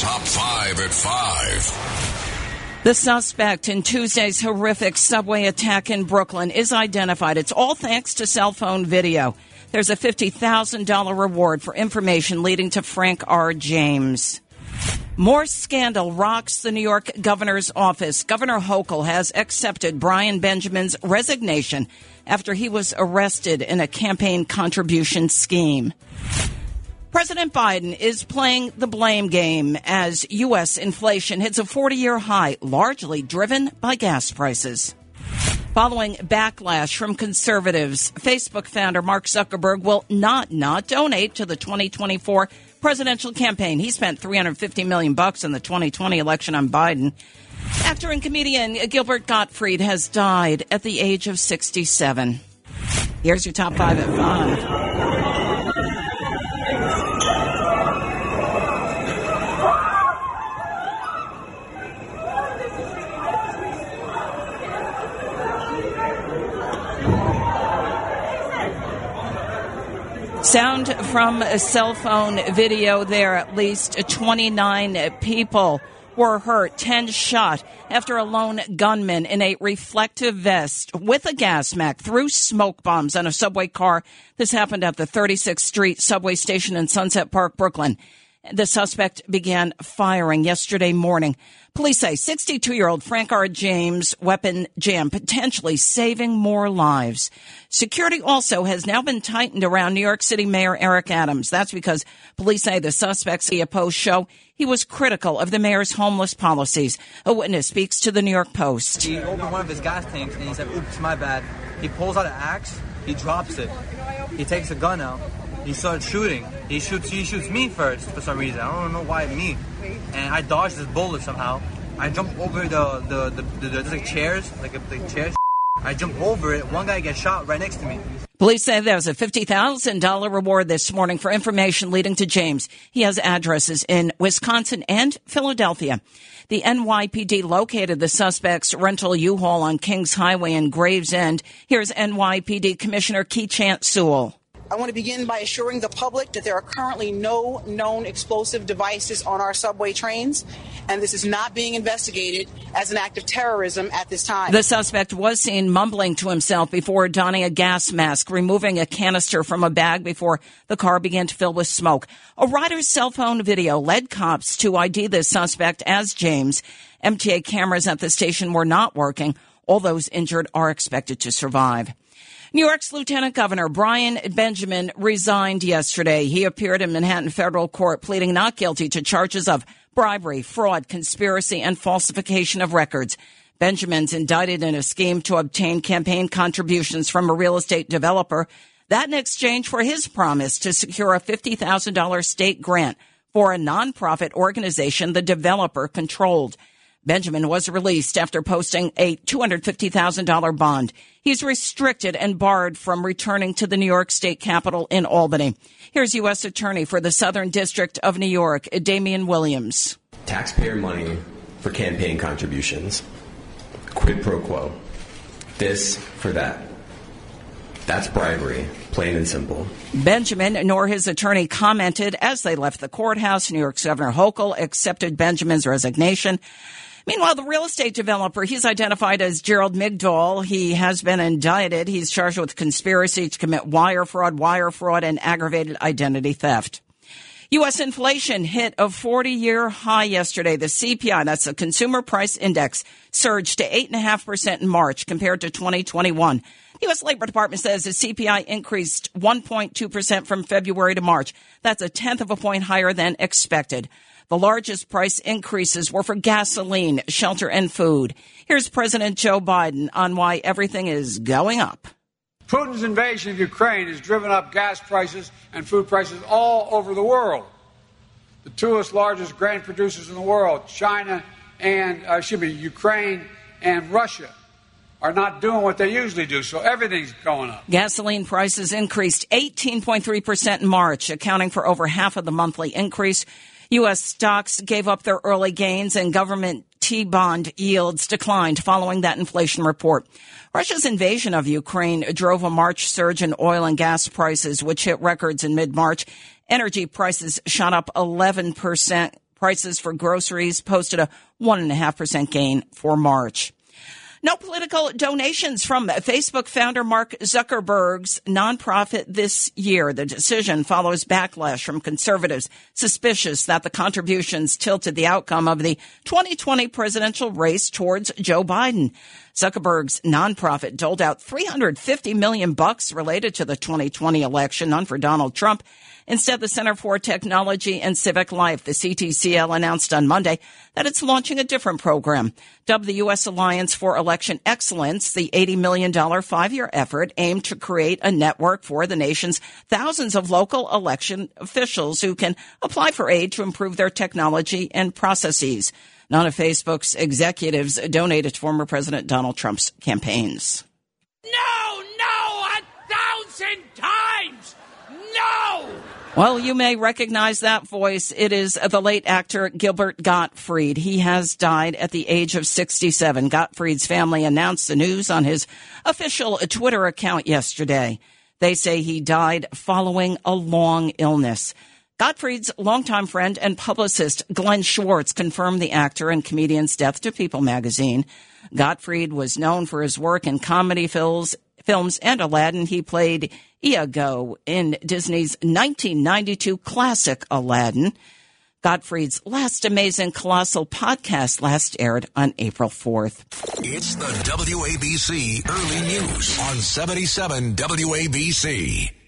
Top five at five. The suspect in Tuesday's horrific subway attack in Brooklyn is identified. It's all thanks to cell phone video. There's a $50,000 reward for information leading to Frank R. James. More scandal rocks the New York governor's office. Governor Hochul has accepted Brian Benjamin's resignation after he was arrested in a campaign contribution scheme. President Biden is playing the blame game as U.S. inflation hits a 40 year high, largely driven by gas prices. Following backlash from conservatives, Facebook founder Mark Zuckerberg will not not donate to the 2024 presidential campaign. He spent 350 million bucks in the 2020 election on Biden. Actor and comedian Gilbert Gottfried has died at the age of 67. Here's your top 5 at 5. Sound from a cell phone video there. At least 29 people were hurt, 10 shot after a lone gunman in a reflective vest with a gas mask threw smoke bombs on a subway car. This happened at the 36th Street subway station in Sunset Park, Brooklyn. The suspect began firing yesterday morning. Police say 62 year old Frank R. James weapon jam potentially saving more lives. Security also has now been tightened around New York City Mayor Eric Adams. That's because police say the suspects he opposed show he was critical of the mayor's homeless policies. A witness speaks to the New York Post. He opened one of his gas tanks and he said, oops, my bad. He pulls out an axe, he drops it. He takes a gun out. He starts shooting. He shoots. He shoots me first for some reason. I don't know why me. And I dodged this bullet somehow. I jump over the the the, the, the, like chairs, like the chairs. I jump over it. One guy gets shot right next to me. Police say there was a $50,000 reward this morning for information leading to James. He has addresses in Wisconsin and Philadelphia. The NYPD located the suspect's rental U-Haul on Kings Highway in Gravesend. Here's NYPD Commissioner Keechant Sewell. I want to begin by assuring the public that there are currently no known explosive devices on our subway trains, and this is not being investigated as an act of terrorism at this time. The suspect was seen mumbling to himself before donning a gas mask, removing a canister from a bag before the car began to fill with smoke. A rider's cell phone video led cops to ID the suspect as James. MTA cameras at the station were not working. All those injured are expected to survive. New York's Lieutenant Governor Brian Benjamin resigned yesterday. He appeared in Manhattan federal court pleading not guilty to charges of bribery, fraud, conspiracy, and falsification of records. Benjamin's indicted in a scheme to obtain campaign contributions from a real estate developer. That in exchange for his promise to secure a $50,000 state grant for a nonprofit organization the developer controlled. Benjamin was released after posting a $250,000 bond. He's restricted and barred from returning to the New York State Capitol in Albany. Here's U.S. Attorney for the Southern District of New York, Damian Williams. Taxpayer money for campaign contributions. Quid pro quo. This for that. That's bribery, plain and simple. Benjamin nor his attorney commented as they left the courthouse. New York's Governor Hochul accepted Benjamin's resignation. Meanwhile, the real estate developer, he's identified as Gerald Migdol. He has been indicted. He's charged with conspiracy to commit wire fraud, wire fraud, and aggravated identity theft. U.S. inflation hit a 40 year high yesterday. The CPI, that's the consumer price index, surged to 8.5% in March compared to 2021. U.S. Labor Department says the CPI increased 1.2% from February to March. That's a tenth of a point higher than expected. The largest price increases were for gasoline, shelter, and food. Here's President Joe Biden on why everything is going up. Putin's invasion of Ukraine has driven up gas prices and food prices all over the world. the two largest grain producers in the world, China and, uh, excuse me, Ukraine and Russia, are not doing what they usually do. So everything's going up. Gasoline prices increased 18.3% in March, accounting for over half of the monthly increase. U.S. stocks gave up their early gains and government T bond yields declined following that inflation report. Russia's invasion of Ukraine drove a March surge in oil and gas prices, which hit records in mid-March. Energy prices shot up 11%. Prices for groceries posted a 1.5% gain for March. No political donations from Facebook founder Mark Zuckerberg's nonprofit this year. The decision follows backlash from conservatives suspicious that the contributions tilted the outcome of the 2020 presidential race towards Joe Biden. Zuckerberg's nonprofit doled out 350 million bucks related to the 2020 election, none for Donald Trump. Instead, the Center for Technology and Civic Life, the CTCL, announced on Monday that it's launching a different program. Dubbed the U.S. Alliance for Election Excellence, the $80 million five-year effort aimed to create a network for the nation's thousands of local election officials who can apply for aid to improve their technology and processes. None of Facebook's executives donated to former President Donald Trump's campaigns. No, a thousand times! No! Well, you may recognize that voice. It is the late actor Gilbert Gottfried. He has died at the age of 67. Gottfried's family announced the news on his official Twitter account yesterday. They say he died following a long illness. Gottfried's longtime friend and publicist Glenn Schwartz confirmed the actor and comedian's death to People magazine. Gottfried was known for his work in comedy films, films and Aladdin. He played Iago in Disney's 1992 classic Aladdin. Gottfried's last amazing colossal podcast last aired on April 4th. It's the WABC Early News on 77 WABC.